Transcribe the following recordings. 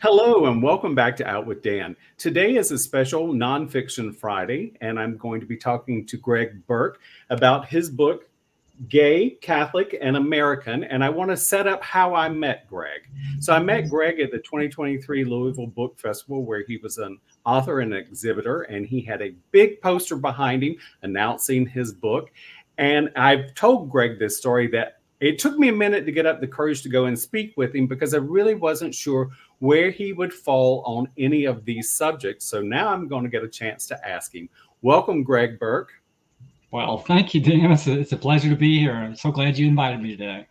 Hello, and welcome back to Out with Dan. Today is a special nonfiction Friday, and I'm going to be talking to Greg Bourke about his book, Gay, Catholic, and American. And I want to set up how I met Greg. So I met Greg at the 2023 Louisville Book Festival, where he was an author and exhibitor, and he had a big poster behind him announcing his book. And I've told Greg this story that it took me a minute to get up the courage to go and speak with him because I really wasn't sure where he would fall on any of these subjects. So now I'm going to get a chance to ask him. Welcome, Greg Bourke. Well, thank you, Dan. It's a, it's a pleasure to be here. I'm so glad you invited me today.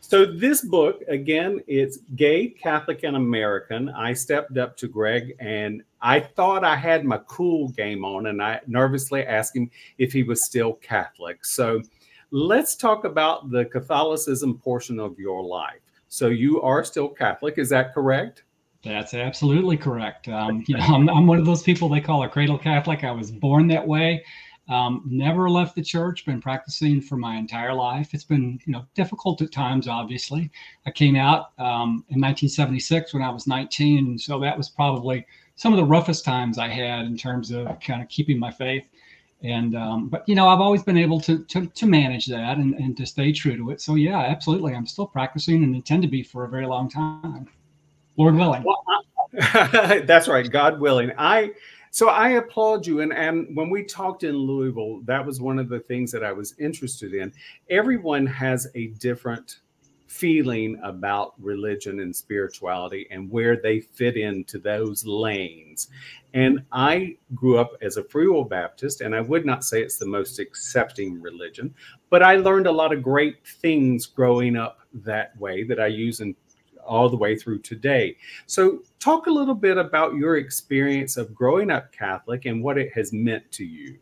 So, this book, again, it's Gay, Catholic, and American. I stepped up to Greg and I thought I had my cool game on, and I nervously asked him if he was still Catholic. So, Let's talk about the Catholicism portion of your life. So you are still Catholic, is that correct? That's absolutely correct. Um, you know, I'm, I'm, one of those people they call a cradle Catholic. I was born that way. Um, never left the church. Been practicing for my entire life. It's been, you know, difficult at times. Obviously, I came out um, in 1976 when I was 19, so that was probably some of the roughest times I had in terms of kind of keeping my faith and um, but you know i've always been able to to, to manage that and, and to stay true to it. So yeah absolutely. I'm still practicing and intend to be for a very long time. Lord willing. That's right. God willing. I so i applaud you. And and when we talked in louisville that was one of the things that i was interested in. Everyone has a different feeling about religion and spirituality and where they fit into those lanes. And I grew up as a Free Will Baptist, and I would not say it's the most accepting religion, but I learned a lot of great things growing up that way that I use in all the way through today. So, talk a little bit about your experience of growing up Catholic and what it has meant to you.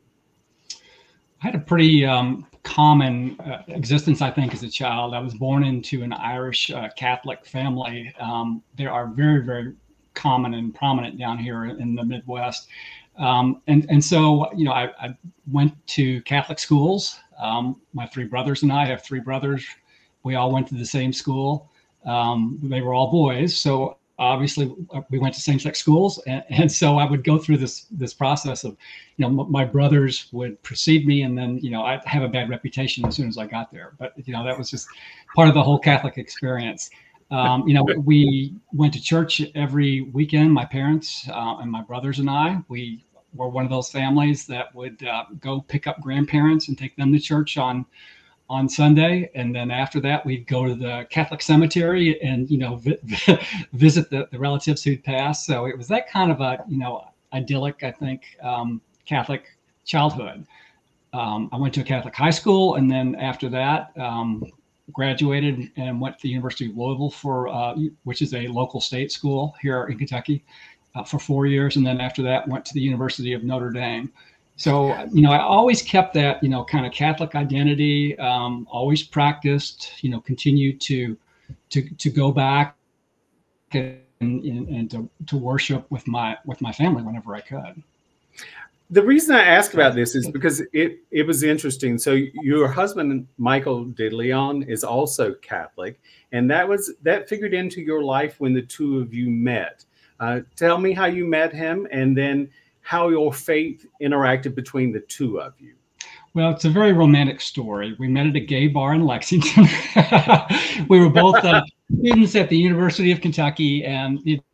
I had a pretty um, common uh, existence, I think, as a child. I was born into an Irish uh, Catholic family. Um, they are very, very common and prominent down here in the Midwest. Um, and, and so, you know, I, I went to Catholic schools. Um, my three brothers and I have three brothers. We all went to the same school. Um, they were all boys. So obviously uh, we went to same-sex schools and, and, so i would go through this this process of you know m- my brothers would precede me and then you know i have a bad reputation as soon as i got there. But you know that was just part of the whole catholic experience. Um, you know we went to church every weekend my parents uh, and my brothers and i. We were one of those families that would uh, go pick up grandparents and take them to church on on Sunday, and then after that we'd go to the Catholic cemetery and you know vi- visit the, the relatives who'd passed. So it was that kind of a you know idyllic, I think, um, Catholic childhood. Um, I went to a Catholic high school, and then after that, um, graduated and went to the University of Louisville for uh, which is a local state school here in Kentucky uh, for four years, and then after that went to the University of Notre Dame. So, you know, I always kept that, you know, kind of Catholic identity, um, always practiced, you know, continued to, to, to go back and, and, and to, to worship with my, with my family whenever I could. The reason I ask about this is because it, it was interesting. So your husband, Michael de Leon is also Catholic, and that was, that figured into your life when the two of you met. Uh, tell me how you met him and then how your faith interacted between the two of you. Well, it's a very romantic story. We met at a gay bar in Lexington. we were both uh, students at the University of Kentucky, and it,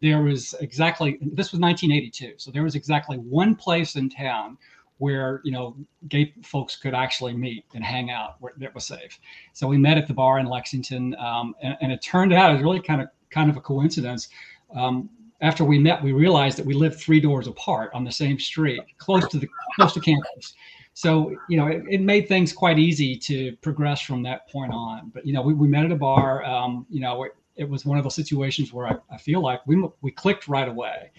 there was exactly this was 1982. So there was exactly one place in town where you know gay folks could actually meet and hang out where that was safe. So we met at the bar in Lexington, um, and, and, it turned out it was really kind of kind of a coincidence. Um, after we met, we realized that we lived three doors apart on the same street, close to the close to campus. So you know, it, it made things quite easy to progress from that point on. But you know, we, we met at a bar. Um, you know, it, it, was one of those situations where I, I feel like we we clicked right away,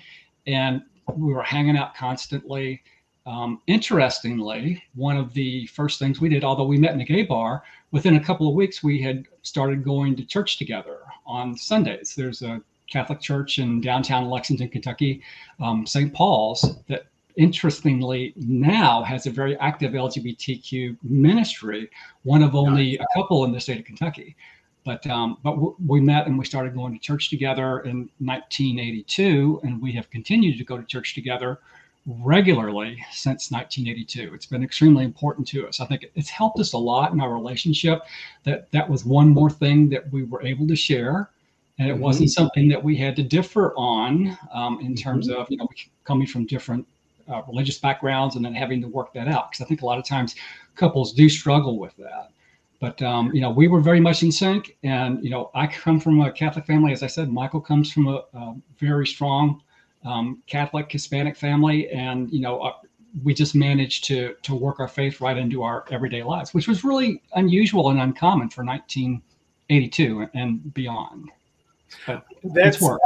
and we were hanging out constantly. um, interestingly, one of the first things we did, although we met in a gay bar, within a couple of weeks we had started going to church together on Sundays. There's a Catholic church in downtown Lexington, Kentucky, um, St. Paul's, that interestingly now has a very active LGBTQ ministry, one of only a couple in the state of Kentucky. But um, but w- we met and we started going to church together in 1982, and we have continued to go to church together regularly since 1982. It's been extremely important to us. I think it's helped us a lot in our relationship. That that was one more thing that we were able to share and it wasn't something that we had to differ on um, in terms mm-hmm. of you know coming from different uh, religious backgrounds and then having to work that out because I think a lot of times couples do struggle with that. But um, you know, we were very much in sync, and you know, I come from a Catholic family, as I said. Michael comes from a, a very strong um, Catholic Hispanic family, and you know, uh, we just managed to to work our faith right into our everyday lives, which was really unusual and uncommon for 1982 and beyond. But that's worked.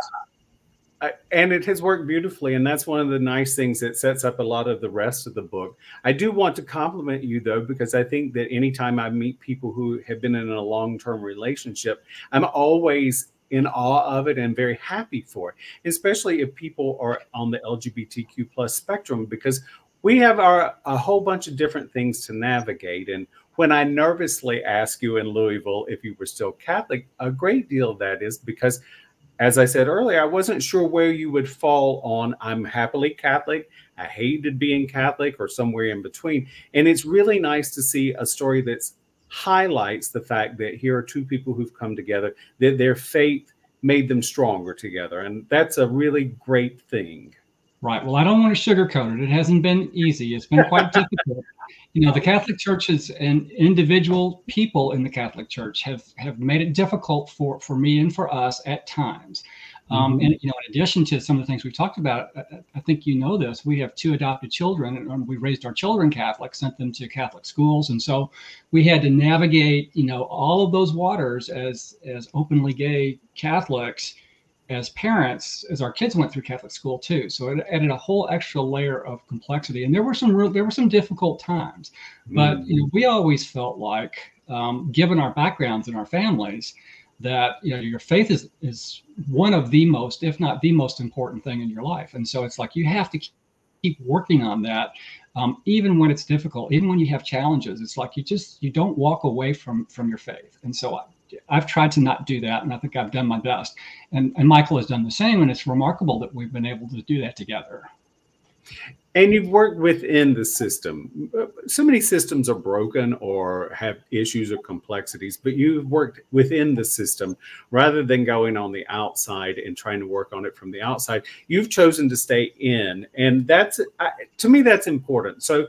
Uh, and it has worked beautifully and that's one of the nice things that sets up a lot of the rest of the book i do want to compliment you though because i think that anytime i meet people who have been in a long-term relationship i'm always in awe of it and very happy for it especially if people are on the lgbtq plus spectrum because we have our a whole bunch of different things to navigate and when I nervously asked you in Louisville if you were still Catholic, a great deal of that is because, as I said earlier, I wasn't sure where you would fall on I'm happily Catholic, I hated being Catholic, or somewhere in between. And it's really nice to see a story that highlights the fact that here are two people who've come together, that their faith made them stronger together. And that's a really great thing. Right. Well, I don't want to sugarcoat it. It hasn't been easy. It's been quite difficult. You know, the Catholic churches and individual people in the Catholic Church have have made it difficult for for me and for us at times. Um, mm-hmm. And you know, in addition to some of the things we've talked about, I, I think you know this. We have two adopted children, and we raised our children Catholic, sent them to Catholic schools, and so we had to navigate, you know, all of those waters as as openly gay Catholics as parents as our kids went through Catholic school too. So it added a whole extra layer of complexity, and there were some real, there were some difficult times. But mm. you know, we always felt like, um, given our backgrounds and our families, that you know your faith is is one of the most, if not the most important thing in your life. And so it's like you have to keep working on that. Um, even when it's difficult, even when you have challenges, it's like you just you don't walk away from from your faith. And so I've tried to not do that, and I think I've done my best. And, and Michael has done the same, and it's remarkable that we've been able to do that together. And you've worked within the system. So many systems are broken or have issues or complexities, but you've worked within the system rather than going on the outside and trying to work on it from the outside. You've chosen to stay in, and that's to me that's important. So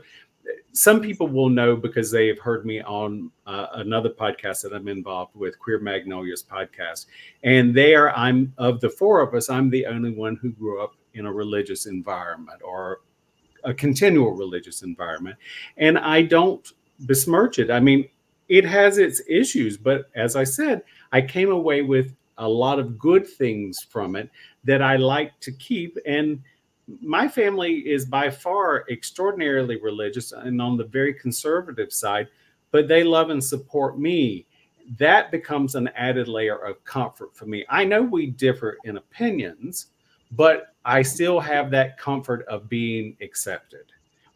some people will know because they have heard me on uh, another podcast that I'm involved with, Queer Magnolias podcast. And there, I'm of the four of us, I'm the only one who grew up in a religious environment or a continual religious environment. And I don't besmirch it. I mean, it has its issues, but as I said, I came away with a lot of good things from it that I like to keep. And my family is by far extraordinarily religious and on the very conservative side, but they love and support me. That becomes an added layer of comfort for me. I know we differ in opinions, but I still have that comfort of being accepted,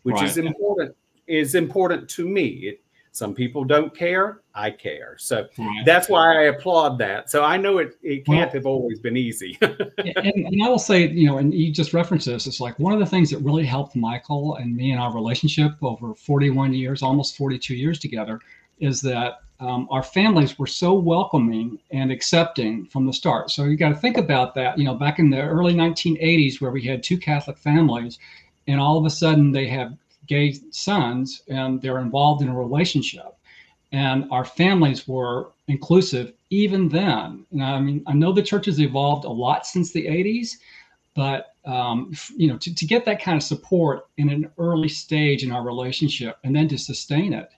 which right. is important is important to me. It some people don't care. I care. So that's why I applaud that. So I know it, it can't well, have always been easy. and, and, I will say, you know, and you just referenced this, it's like one of the things that really helped Michael and me in our relationship over 41 years, almost 42 years together, is that um, our families were so welcoming and accepting from the start. So you got to think about that. You know, back in the early 1980s, where we had two Catholic families, and all of a sudden they have gay sons and they're involved in a relationship. And our families were inclusive even then. Now, I mean, I know the church has evolved a lot since the 80s, but um, you know, to, to get that kind of support in an early stage in our relationship and then to sustain it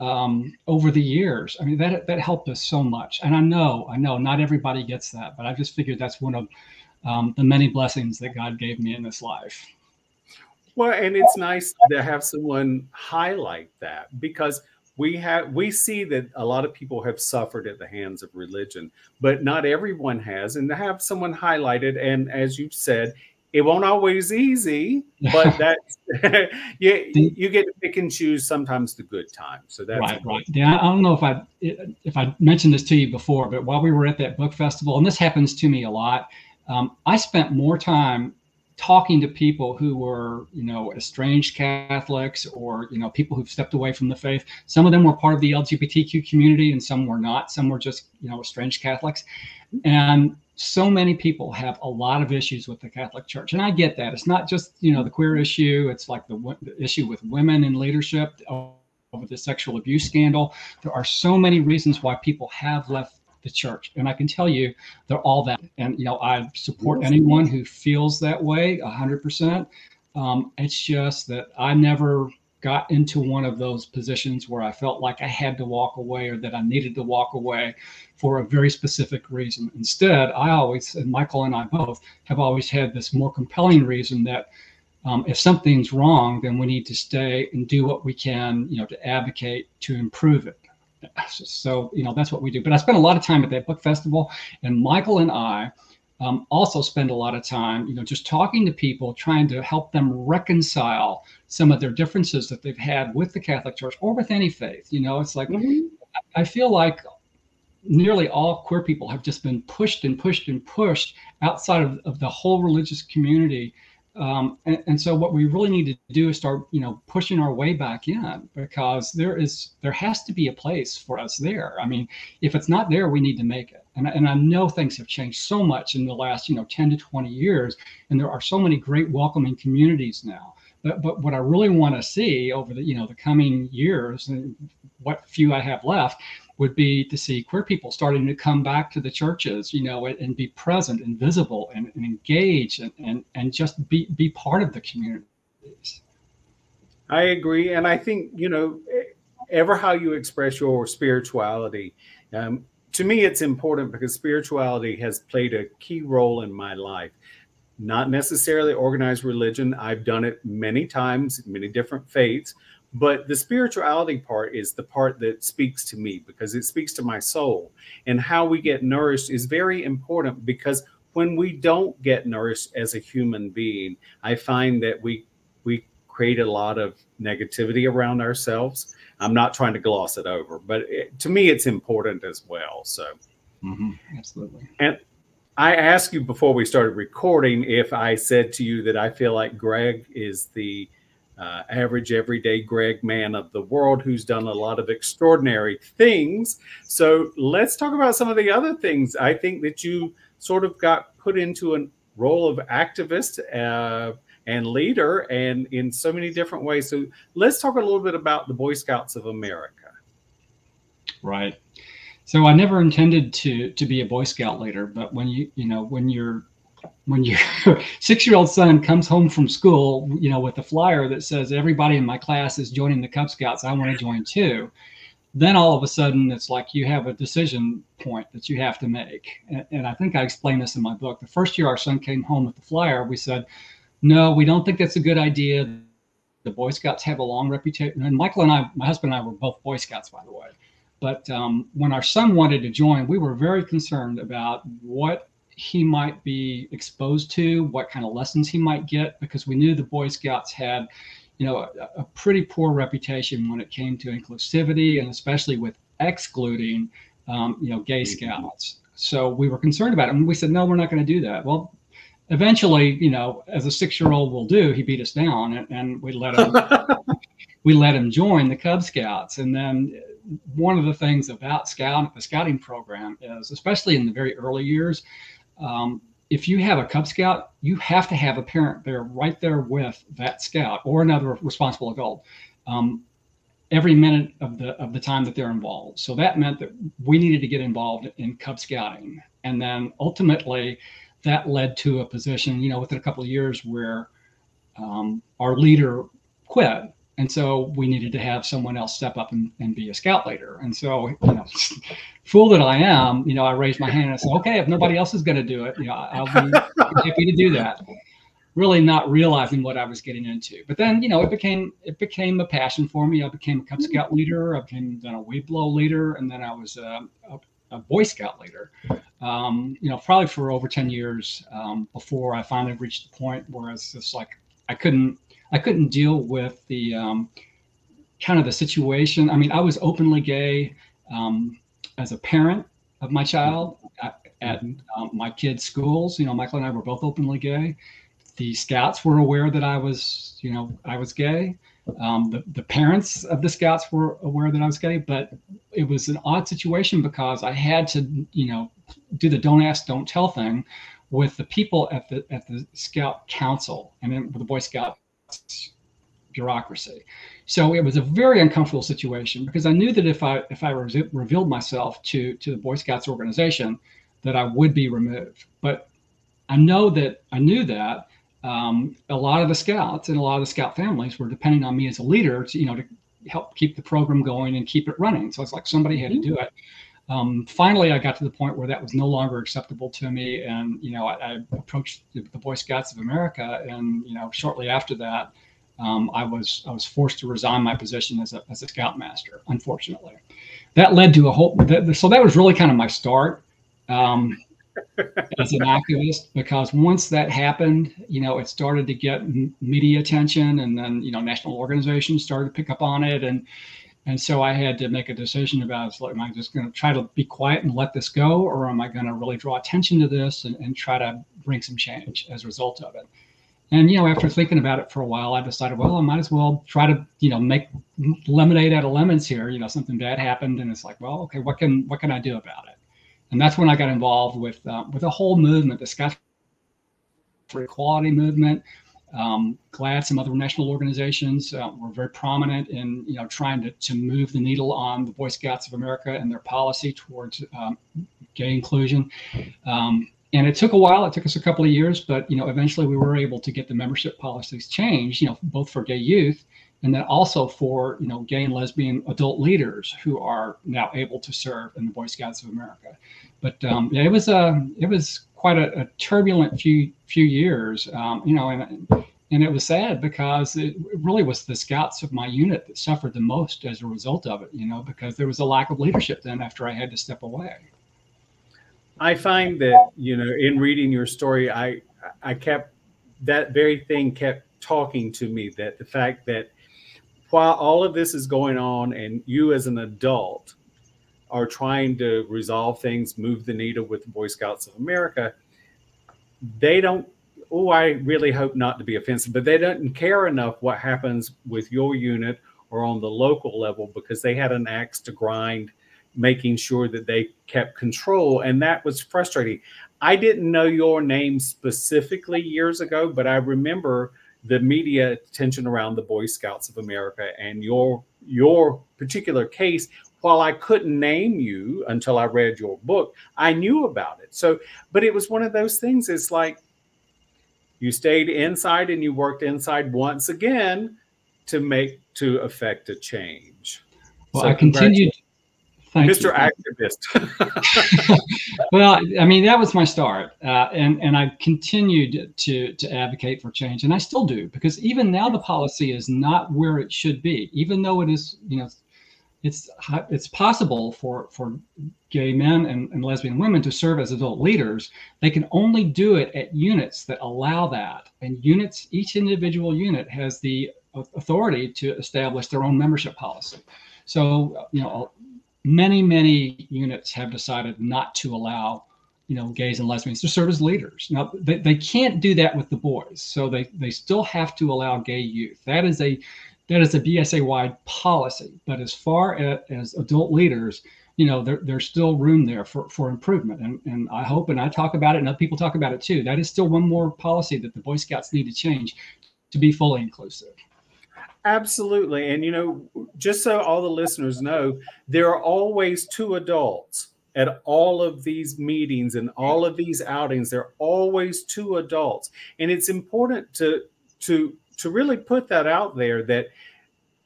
um, over the years, I mean, that that helped us so much. And I know, I know, not everybody gets that, but I just figured that's one of um, the many blessings that God gave me in this life. Well, and it's nice to have someone highlight that because we have we see that a lot of people have suffered at the hands of religion, but not everyone has. And to have someone highlighted, and as you said, it won't always easy, but that you, you get to pick and choose sometimes the good times. So that's right, right. Yeah, I don't know if I if I mentioned this to you before, but while we were at that book festival, and this happens to me a lot, um, I spent more time talking to people who were, you know, estranged Catholics or, you know, people who've stepped away from the faith. Some of them were part of the LGBTQ community and some were not. Some were just, you know, estranged Catholics. And so many people have a lot of issues with the Catholic Church, and I get that. It's not just you know the queer issue; it's like the, the issue with women in leadership over the sexual abuse scandal. There are so many reasons why people have left the church, and I can tell you they're all that. And you know, I support anyone who feels that way hundred um, percent. It's just that I never got into one of those positions where I felt like I had to walk away or that I needed to walk away for a very specific reason. Instead, I always, and Michael and I both, have always had this more compelling reason that um, if something's wrong, then we need to stay and do what we can, you know, to advocate to improve it. So, you know, that's what we do. But I spent a lot of time at that book festival, and Michael and I um, also spend a lot of time, you know, just talking to people, trying to help them reconcile some of their differences that they've had with the Catholic Church or with any faith. You know, it's like mm-hmm. I feel like nearly all queer people have just been pushed and pushed and pushed outside of, of the whole religious community. Um, and, and, so what we really need to do is start, you know, pushing our way back in because there is there has to be a place for us there. I mean, if it's not there, we need to make it. And, and I know things have changed so much in the last, you know, 10 to 20 years, and there are so many great welcoming communities now. But, but what I really want to see over the, you know, the coming years and what few I have left would be to see queer people starting to come back to the churches, you know, and, be present and visible and, and engage and, and, and just be, be part of the communities. I agree. And I think, you know, ever how you express your spirituality, um, to me, it's important because spirituality has played a key role in my life. Not necessarily organized religion. I've done it many times, many different faiths, but the spirituality part is the part that speaks to me because it speaks to my soul. And how we get nourished is very important because when we don't get nourished as a human being, I find that we we create a lot of negativity around ourselves. I'm not trying to gloss it over, but it, to me, it's important as well. So, mm-hmm. absolutely. And I asked you before we started recording if I said to you that I feel like Greg is the uh, average, everyday Greg man of the world who's done a lot of extraordinary things. So let's talk about some of the other things. I think that you sort of got put into a role of activist uh, and leader, and in so many different ways. So let's talk a little bit about the Boy Scouts of America. Right. So I never intended to to be a Boy Scout leader, but when you you know when you're when your six year old son comes home from school, you know, with a flyer that says everybody in my class is joining the Cub Scouts, I want to join too. Then all of a sudden, it's like you have a decision point that you have to make. And, and I think I explained this in my book. The first year our son came home with the flyer, we said, no, we don't think that's a good idea. The Boy Scouts have a long reputation. And Michael and I, my husband and I were both Boy Scouts, by the way. But um, when our son wanted to join, we were very concerned about what he might be exposed to, what kind of lessons he might get, because we knew the Boy Scouts had, you know, a, a pretty poor reputation when it came to inclusivity and especially with excluding, um, you know, gay mm-hmm. scouts. So we were concerned about it, and we said, no, we're not going to do that. Well, eventually, you know, as a six-year-old will do, he beat us down, and, and we let him. we let him join the Cub Scouts, and then one of the things about scout the scouting program is, especially in the very early years, um, if you have a Cub Scout, you have to have a parent there right there with that scout or another responsible adult um, every minute of the of the time that they're involved. So that meant that we needed to get involved in Cub Scouting, and then ultimately that led to a position, you know, within a couple of years where um, our leader quit and so we needed to have someone else step up and, and be a scout leader. And so, you know, fool that I am, you know, I raised my hand and I said, okay, if nobody else is going to do it, you know, I'll be happy to do that. really not realizing what I was getting into. But then, you know, it became it became a passion for me. I became a Cub Scout leader. I became then a Weeblo leader, and then I was a, a, a Boy Scout leader. Um, you know, probably for over ten years um, before I finally reached the point where it's just like I couldn't I couldn't deal with the um, kind of the situation. I mean, I was openly gay um, as a parent of my child at, at um, my kids' schools. You know, Michael and I were both openly gay. The scouts were aware that I was, you know, I was gay. Um, the, the parents of the scouts were aware that I was gay, but it was an odd situation because I had to, you know, do the don't ask, don't tell thing with the people at the at the Scout Council and then with the Boy Scout bureaucracy. So it was a very uncomfortable situation because I knew that if I if I re- revealed myself to to the Boy Scouts organization, that I would be removed. But I know that I knew that um, a lot of the scouts and a lot of the scout families were depending on me as a leader to you know to help keep the program going and keep it running. So it's like somebody had to do it. Um, finally, I got to the point where that was no longer acceptable to me, and you know I, I approached the, the Boy Scouts of America, and you know shortly after that um, I was I was forced to resign my position as a as a scoutmaster. Unfortunately, that led to a whole. That, so that was really kind of my start um, as an activist because once that happened, you know, it started to get media attention, and then you know, national organizations started to pick up on it, and and so I had to make a decision about like, am I just going to try to be quiet and let this go, or am I going to really draw attention to this and, and try to bring some change as a result of it? And you know, after thinking about it for a while, I decided, well, I might as well try to, you know, make lemonade out of lemons here. You know, something bad happened, and it's like, well, okay, what can what can I do about it? And that's when I got involved with uh, with a whole movement, the for Equality movement. Um, GLAAD some other national organizations uh, were very prominent in you know trying to, to move the needle on the Boy Scouts of America and their policy towards um, gay inclusion. Um, and it took a while. It took us a couple of years, but you know, eventually we were able to get the membership policies changed. You know, both for gay youth and then also for you know gay and lesbian adult leaders who are now able to serve in the Boy Scouts of America. But um, yeah, it was a it was quite a, a turbulent few few years. Um, you know, and and it was sad because it really was the scouts of my unit that suffered the most as a result of it. You know, because there was a lack of leadership then after I had to step away. I find that you know in reading your story, I I kept that very thing kept talking to me that the fact that while all of this is going on and you as an adult are trying to resolve things, move the needle with the Boy Scouts of America, they don't. Oh, I really hope not to be offensive, but they don't care enough what happens with your unit or on the local level because they had an axe to grind making sure that they kept control. And that was frustrating. I didn't know your name specifically years ago, but I remember the media attention around the Boy Scouts of America and your your particular case. While I couldn't name you until I read your book, I knew about it. So, but it was one of those things. It's like you stayed inside and you worked inside once again to make to affect a change. Well, so I continued Thank Mr. You. Activist. well, I mean, that was my start, uh, and and I continued to to advocate for change, and I still do because even now the policy is not where it should be, even though it is, you know, it's it's possible for for gay men and, and lesbian women to serve as adult leaders. They can only do it at units that allow that, and units, each individual unit has the authority to establish their own membership policy. So, you know, many, many units have decided not to allow, you know, gays and lesbians to serve as leaders. Now, they, they can't do that with the boys, so they, they still have to allow gay youth. That is a that is a BSA wide policy. But as far as, as adult leaders, you know, there, there's still room there for, for improvement. And, and I hope, and I talk about it, and other people talk about it too. That is still one more policy that the Boy Scouts need to change to be fully inclusive. Absolutely. And, you know, just so all the listeners know, there are always two adults at all of these meetings and all of these outings. There are always two adults. And it's important to, to, to really put that out there that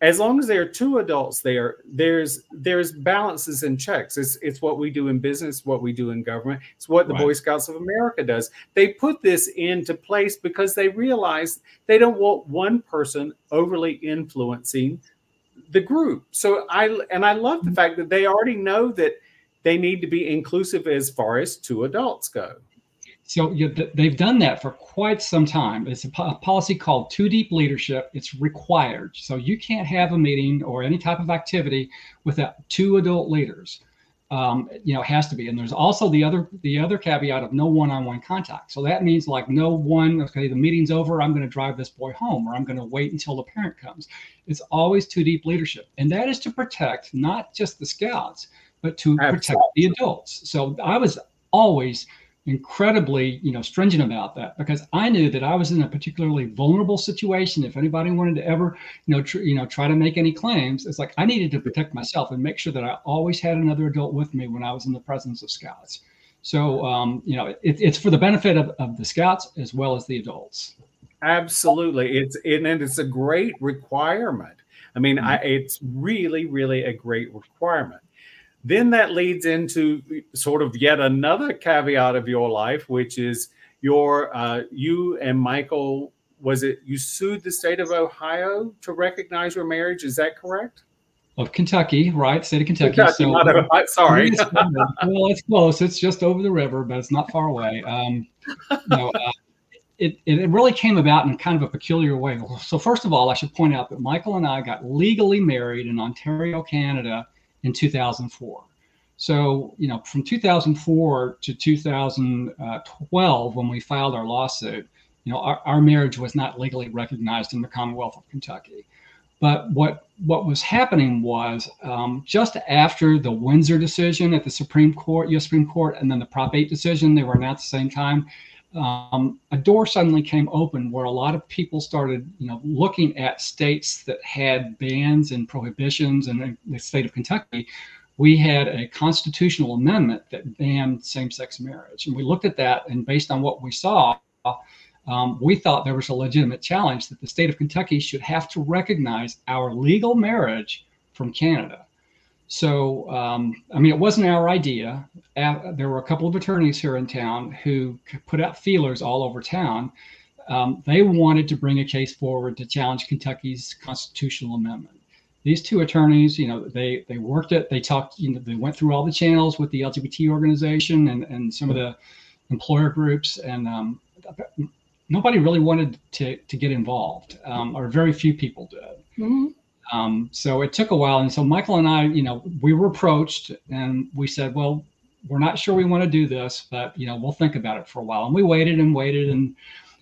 as long as there are two adults there, there's there's balances and checks. It's it's what we do in business, what we do in government. It's what the right. Boy Scouts of America does. They put this into place because they realize they don't want one person overly influencing the group. So I and I love the mm-hmm. fact that they already know that they need to be inclusive as far as two adults go. So you, they've done that for quite some time. It's a, po- policy called two deep leadership. It's required. So you can't have a meeting or any type of activity without two adult leaders. Um, you know, it has to be. And there's also the other the other caveat of no one-on-one contact. So that means like no one. Okay, the meeting's over. I'm going to drive this boy home, or I'm going to wait until the parent comes. It's always two deep leadership, and that is to protect not just the scouts, but to Absolutely. protect the adults. So I was always incredibly you know stringent about that because I knew that I was in a particularly vulnerable situation. If anybody wanted to ever you know tr- you know try to make any claims, it's like I needed to protect myself and make sure that I always had another adult with me when I was in the presence of scouts. So um, you know it, it's for the benefit of, of the scouts as well as the adults. Absolutely, it's it, and it's a great requirement. I mean, mm-hmm. I, it's really, really a great requirement. Then that leads into sort of yet another caveat of your life, which is your uh, you and Michael. Was it you sued the state of Ohio to recognize your marriage? Is that correct? Of Kentucky, right? State of Kentucky. Kentucky so, sorry. well, it's close. It's just over the river, but it's not far away. Um, know, uh, it, it really came about in kind of a peculiar way. So, first of all, I should point out that Michael and I got legally married in Ontario, Canada in 2004. So, you know, from 2004 to 2012, when we filed our lawsuit, you know, our, our marriage was not legally recognized in the Commonwealth of Kentucky. But what what was happening was um, just after the Windsor decision at the Supreme Court, U.S. Supreme Court, and then the Prop 8 decision, they were announced at the same time. Um, a door suddenly came open where a lot of people started, you know, looking at states that had bans and prohibitions, and in the state of Kentucky, we had a constitutional amendment that banned same-sex marriage, and we looked at that, and based on what we saw, um, we thought there was a legitimate challenge that the state of Kentucky should have to recognize our legal marriage from Canada. So, um, I mean, it wasn't our idea. there were a couple of attorneys here in town who put out feelers all over town. Um, they wanted to bring a case forward to challenge Kentucky's constitutional amendment. These two attorneys, you know, they they worked it. They talked, you know, they went through all the channels with the LGBT organization and and some of the employer groups, and um, nobody really wanted to to get involved, um, or very few people did. Mm-hmm. Um, so it took a while. And so Michael and I, you know, we were approached and we said, well, we're not sure we want to do this, but you know, we'll think about it for a while. And we waited and waited and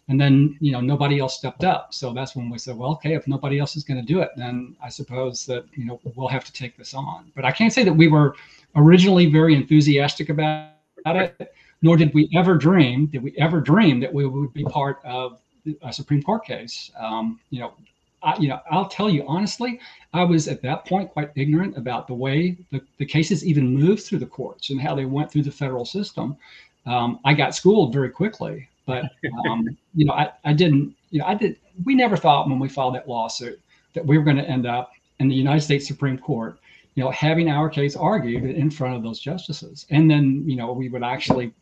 and then you know nobody else stepped up. So that's when we said, well, okay, if nobody else is going to do it, then I suppose that you know we'll have to take this on. But I can't say that we were originally very enthusiastic about it, nor did we ever dream did we ever dream that we would be part of a Supreme Court case. Um, you know, I, you know, I'll tell you honestly, I was at that point quite ignorant about the way the, the cases even moved through the courts and how they went through the federal system. Um, I got schooled very quickly, but um, you know, I, I didn't, you know, I did. We never thought when we filed that lawsuit that we were going to end up in the United States Supreme Court, you know, having our case argued in front of those justices, and then you know we would actually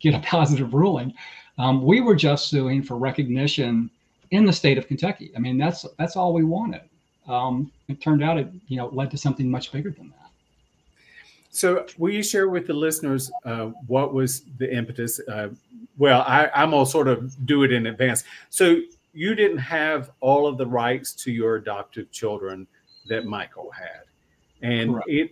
get a positive ruling. Um, we were just suing for recognition in the state of Kentucky. I mean, that's that's all we wanted. Um, it turned out it you know led to something much bigger than that. So, will you share with the listeners uh, what was the impetus? Uh, well, I, I'm gonna sort of do it in advance. So, you didn't have all of the rights to your adoptive children that Michael had, and Correct. it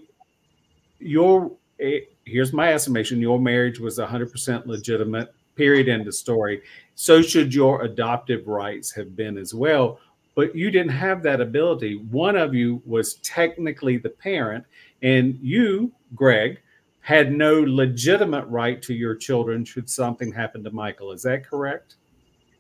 your it, here's my estimation: your marriage was 100% legitimate. Period. End of story. So should your adoptive rights have been as well. But you didn't have that ability. One of you was technically the parent, and you, Greg, had no legitimate right to your children should something happen to Michael. Is that correct?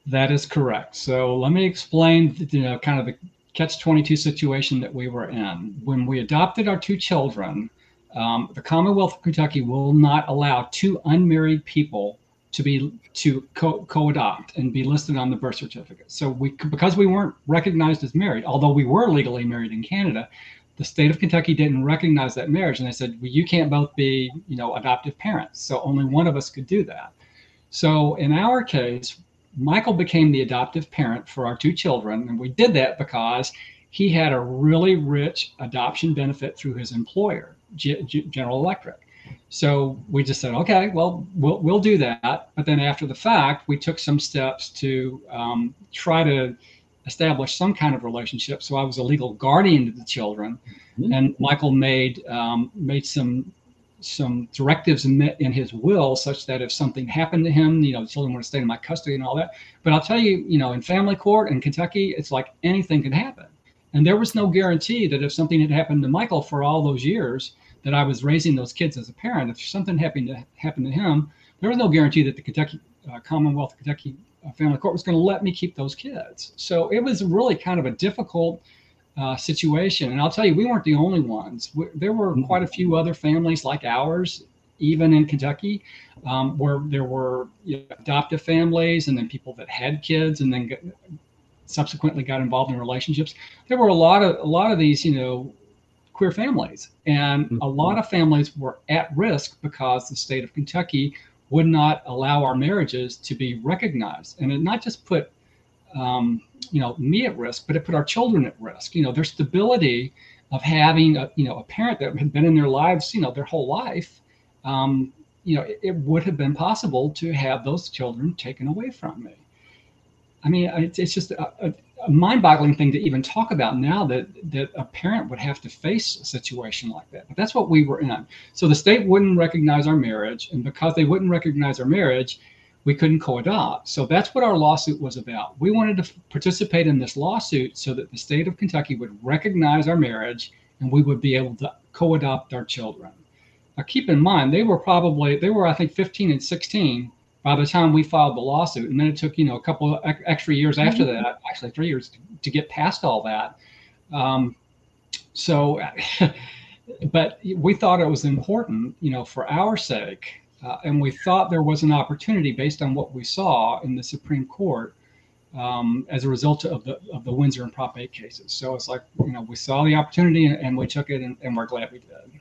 That is correct. So let me explain, you know, kind of the catch 22 situation that we were in. When we adopted our two children, um, the Commonwealth of Kentucky will not allow two unmarried people to be to co- co-adopt and be listed on the birth certificate. So we because we weren't recognized as married, although we were legally married in Canada, the state of Kentucky didn't recognize that marriage, and they said, well, you can't both be, you know, adoptive parents. So only one of us could do that. So in our case, Michael became the adoptive parent for our two children, and we did that because he had a really rich adoption benefit through his employer, G- General Electric. So we just said, okay, well, we'll we'll do that. But then after the fact, we took some steps to um, try to establish some kind of relationship. So I was a legal guardian to the children, mm-hmm. and Michael made um, made some some directives in, in, his will such that if something happened to him, you know, the children would stay in my custody and all that. But I'll tell you, you know, in family court in Kentucky, it's like anything can happen. And there was no guarantee that if something had happened to Michael for all those years that I was raising those kids as a parent, if something happened to happen to him, there was no guarantee that the Kentucky uh, Commonwealth Kentucky family court was going to let me keep those kids. So it was really kind of a difficult uh, situation. And I'll tell you, we weren't the only ones. We, there were mm-hmm. quite a few other families like ours, even in Kentucky, um, where there were you know, adoptive families and then people that had kids and then subsequently got involved in relationships. There were a lot of a lot of these, you know, queer families, and mm-hmm. a lot of families were at risk because the state of Kentucky would not allow our marriages to be recognized. And it not just put, um, you know, me at risk, but it put our children at risk. You know, their stability of having a, you know, a parent that had been in their lives, you know, their whole life. Um, you know, it, it, would have been possible to have those children taken away from me. I mean, it's, it's just a, a, a mind-boggling thing to even talk about now that that a parent would have to face a situation like that. But that's what we were in. So the state wouldn't recognize our marriage, and because they wouldn't recognize our marriage, we couldn't co-adopt. So that's what our lawsuit was about. We wanted to participate in this lawsuit so that the state of Kentucky would recognize our marriage and we would be able to co-adopt our children. Now keep in mind they were probably they were I think 15 and 16 by the time we filed the lawsuit. And then it took, you know, a couple of extra years after mm-hmm. that, actually three years to, to get past all that. Um, so, but we thought it was important, you know, for our sake. Uh, and we thought there was an opportunity based on what we saw in the Supreme Court um, as a result of the of the Windsor and Prop 8 cases. So it's like, you know, we saw the opportunity and, and we took it and, and we're glad we did.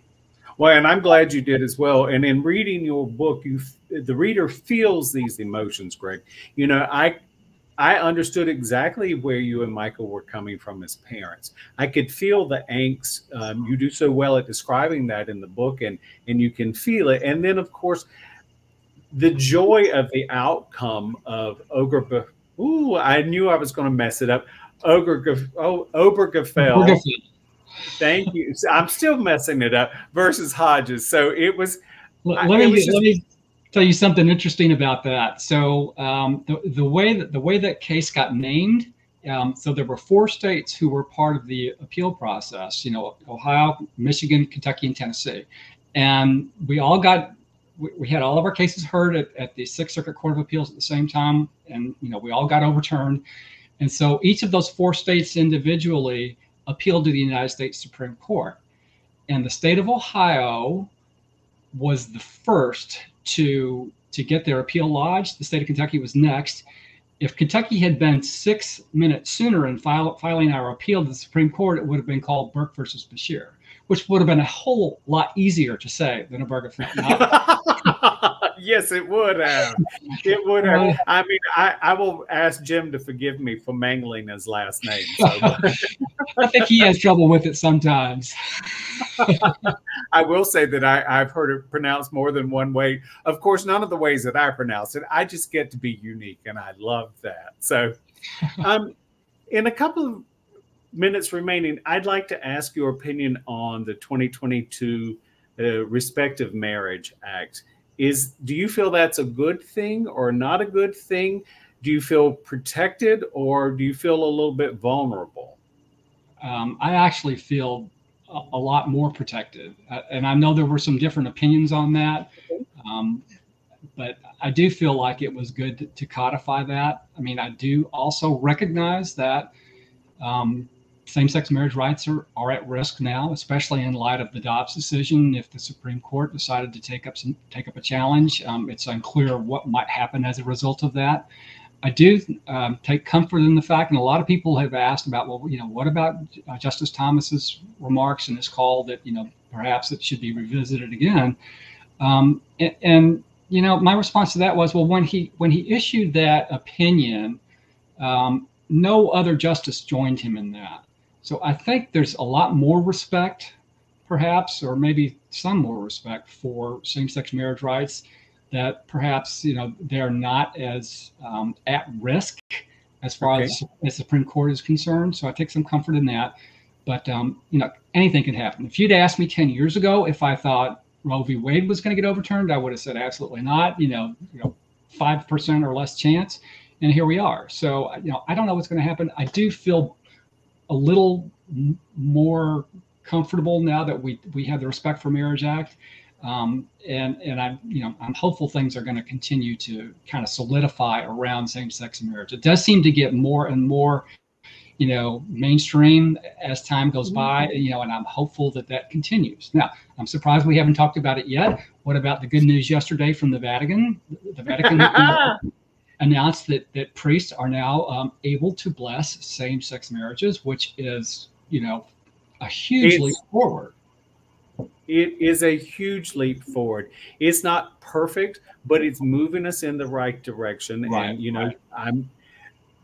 Well, and I'm glad you did as well. And in reading your book, you the reader feels these emotions, Greg. You know, I I understood exactly where you and Michael were coming from as parents. I could feel the angst. Um, you do so well at describing that in the book, and and you can feel it. And then, of course, the joy of the outcome of Ogre. Ooh, I knew I was going to mess it up. Ogre, oh, Obergefell. Thank you. I'm still messing it up versus Hodges. So it was. Let, let me was just, let me tell you something interesting about that. So um, the the way that the way that case got named. Um, so there were four states who were part of the appeal process. You know, Ohio, Michigan, Kentucky, and Tennessee, and we all got we, we had all of our cases heard at, at the Sixth Circuit Court of Appeals at the same time, and you know we all got overturned. And so each of those four states individually appealed to the United States Supreme Court. And the state of Ohio was the first to to get their appeal lodged. The state of Kentucky was next. If Kentucky had been six minutes sooner in file, filing our appeal to the Supreme Court, it would have been called Bourke versus Beshear, which would have been a whole lot easier to say than a Burger yes, it would have. It would have. I mean, I, I will ask Jim to forgive me for mangling his last name. So. I think he has trouble with it sometimes. I will say that I, I've heard it pronounced more than one way. Of course, none of the ways that I pronounce it. I just get to be unique, and I love that. So, um, in a couple of minutes remaining, I'd like to ask your opinion on the 2022 uh, Respect for Marriage Act is do you feel that's a good thing or not a good thing? Do you feel protected or do you feel a little bit vulnerable? Um, i actually feel a, a, lot more protected uh, and i know there were some different opinions on that um, but i do feel like it was good to, to, codify that. I mean i do also recognize that um, same-sex marriage rights are, are at risk now, especially in light of the Dobbs decision. If the Supreme Court decided to take up some take up a challenge, um, it's unclear what might happen as a result of that. I do um, take comfort in the fact, and a lot of people have asked about, well, you know, what about uh, Justice Thomas's remarks and his call that you know perhaps it should be revisited again. Um, and, and, you know, my response to that was, well, when he when he issued that opinion, um, no other justice joined him in that. So I think there's a lot more respect, perhaps, or maybe some more respect for same-sex marriage rights. That perhaps you know they're not as um, at risk as far okay. as the Supreme Court is concerned. So I take some comfort in that. But um, you know, anything can happen. If you'd asked me 10 years ago if I thought Roe v. Wade was going to get overturned, I would have said absolutely not. You know, you know, five percent or less chance, and here we are. So you know, I don't know what's going to happen. I do feel a little m- more comfortable now that we we have the Respect for Marriage Act, um, and and I'm you know I'm hopeful things are going to continue to kind of solidify around same-sex marriage. It does seem to get more and more you know, mainstream as time goes by, mm-hmm. you know, and I'm hopeful that that continues. Now, I'm surprised we haven't talked about it yet. What about the good news yesterday from the Vatican? The Vatican announced that that priests are now um, able to bless same-sex marriages, which is, you know, a huge it's, leap forward. It is a huge leap forward. It's not perfect, but it's moving us in the right direction. Right, and you know, right. I'm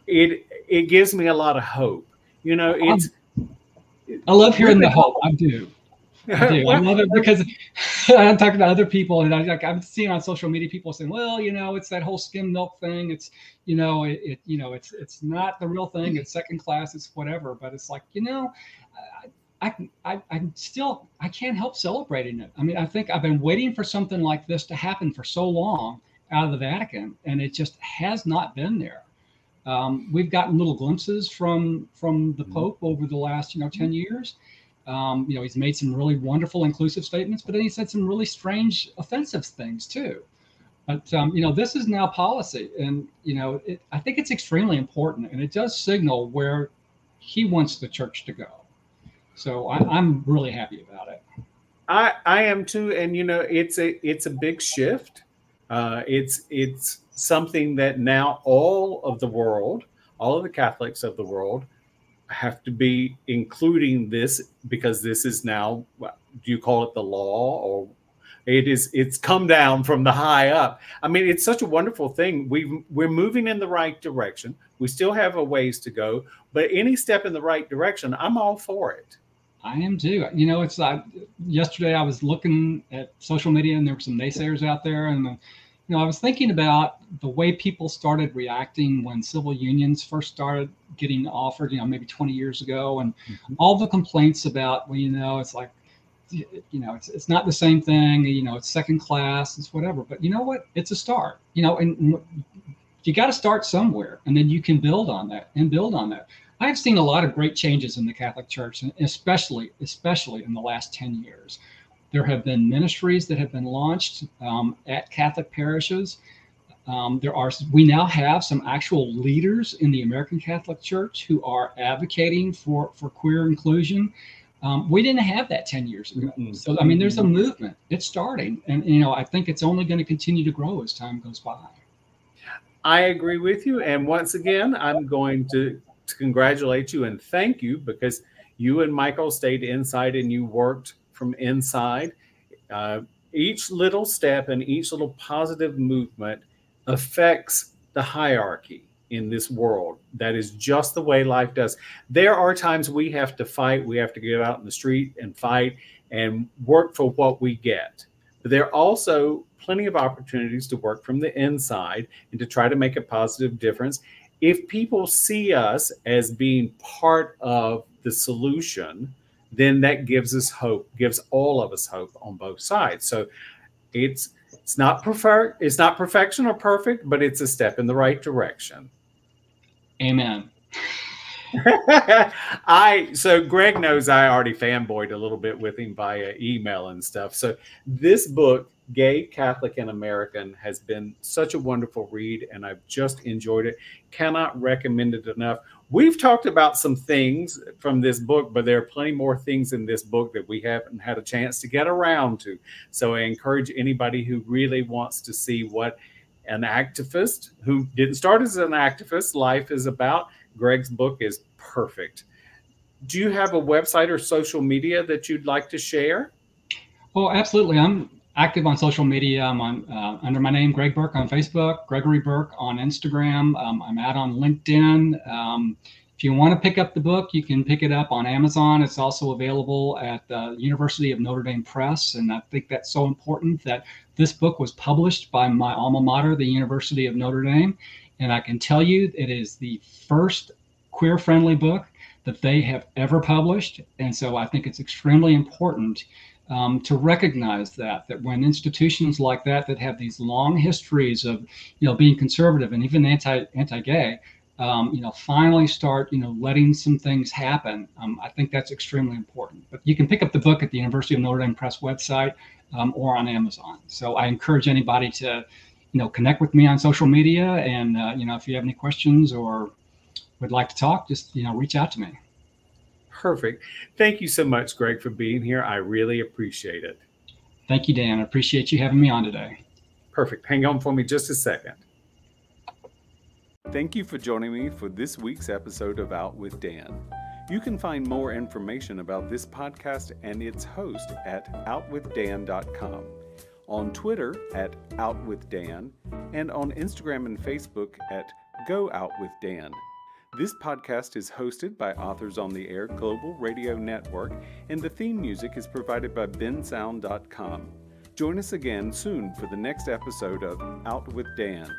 it it gives me a lot of hope. You know, it's. I love hearing the hope. I do. I do. I love it because I'm talking to other people, and I, like I'm seeing on social media people saying, "Well, you know, it's that whole skim milk thing. It's, you know, it, it you know, it's it's not the real thing. It's second class. It's whatever." But it's like, you know, I, I, I am still I can't help celebrating it. I mean, I think I've been waiting for something like this to happen for so long out of the Vatican, and it just has not been there. Um, we've gotten little glimpses from from the mm-hmm. Pope over the last you know ten years. Um, you know, he's made some really wonderful inclusive statements, but then he said some really strange offensive things too. But um, you know, this is now policy, and you know, it, I think it's extremely important, and it does signal where he wants the church to go. So I, I'm really happy about it. I I am too, and you know, it's a it's a big shift. Uh, it's it's something that now all of the world, all of the Catholics of the world, have to be including this because this is now do you call it the law or it is it's come down from the high up. I mean it's such a wonderful thing. We we're moving in the right direction. We still have a ways to go but any step in the right direction i'm all for it. I am too. You know it's like yesterday i was looking at social media and there were some naysayers out there and you know, I was thinking about the way people started reacting when civil unions first started getting offered, you know, maybe 20 years ago, and mm-hmm. all the complaints about, well, you know, it's like, you know, it's, it's not the same thing, you know, it's second class, it's whatever. But you know what? It's a start, you know, and you got to start somewhere, and then you can build on that and build on that. I've seen a lot of great changes in the Catholic Church, especially especially in the last 10 years. There have been ministries that have been launched um, at Catholic parishes. Um, there are we now have some actual leaders in the American Catholic Church who are advocating for for queer inclusion. Um, we didn't have that 10 years ago. Mm-hmm. So I mean there's a movement. It's starting and you know I think it's only going to continue to grow as time goes by. I agree with you and once again I'm going to, to congratulate you and thank you because you and Michael stayed inside and you worked from inside. Uh, each little step and each little positive movement affects the hierarchy in this world. That is just the way life does. There are times we have to fight, we have to get out in the street and fight and work for what we get. But there are also plenty of opportunities to work from the inside and to try to make a positive difference. If people see us as being part of the solution, then that gives us hope, gives all of us hope on both sides. So it's it's not prefer it's not perfection or perfect, but it's a step in the right direction. Amen. I so Greg knows I already fanboyed a little bit with him via email and stuff. So this book, Gay, Catholic, and American, has been such a wonderful read, and I've just enjoyed it. Cannot recommend it enough We've talked about some things from this book, but there are plenty more things in this book that we haven't had a chance to get around to. So I encourage anybody who really wants to see what an activist who didn't start as an activist life is about. Greg's book is perfect. Do you have a website or social media that you'd like to share? Oh, absolutely. I'm active on social media. I'm on uh, under my name, Greg Bourke, on Facebook, Gregory Bourke on Instagram. Um, I'm out on LinkedIn. Um, if you want to pick up the book, you can pick it up on Amazon. It's also available at the University of Notre Dame Press, and I think that's so important that this book was published by my alma mater, the University of Notre Dame, and I can tell you it is the first queer-friendly book that they have ever published, and so I think it's extremely important um, to recognize that that when institutions like that that have these long histories of you know being conservative and even anti anti-gay um, you know finally start you know letting some things happen um, i think that's extremely important. But you can pick up the book at the university of notre dame press website um, or on amazon. So i encourage anybody to you know connect with me on social media and uh, you know if you have any questions or would like to talk just you know reach out to me Perfect. Thank you so much, Greg, for being here. I really appreciate it. Thank you, Dan. I appreciate you having me on today. Perfect. Hang on for me just a second. Thank you for joining me for this week's episode of Out with Dan. You can find more information about this podcast and its host at outwithdan.com, on Twitter at outwithdan, and on Instagram and Facebook at Go Out with Dan. This podcast is hosted by Authors on the Air Global Radio Network, and the theme music is provided by bensound.com. Join us again soon for the next episode of Out with Dan.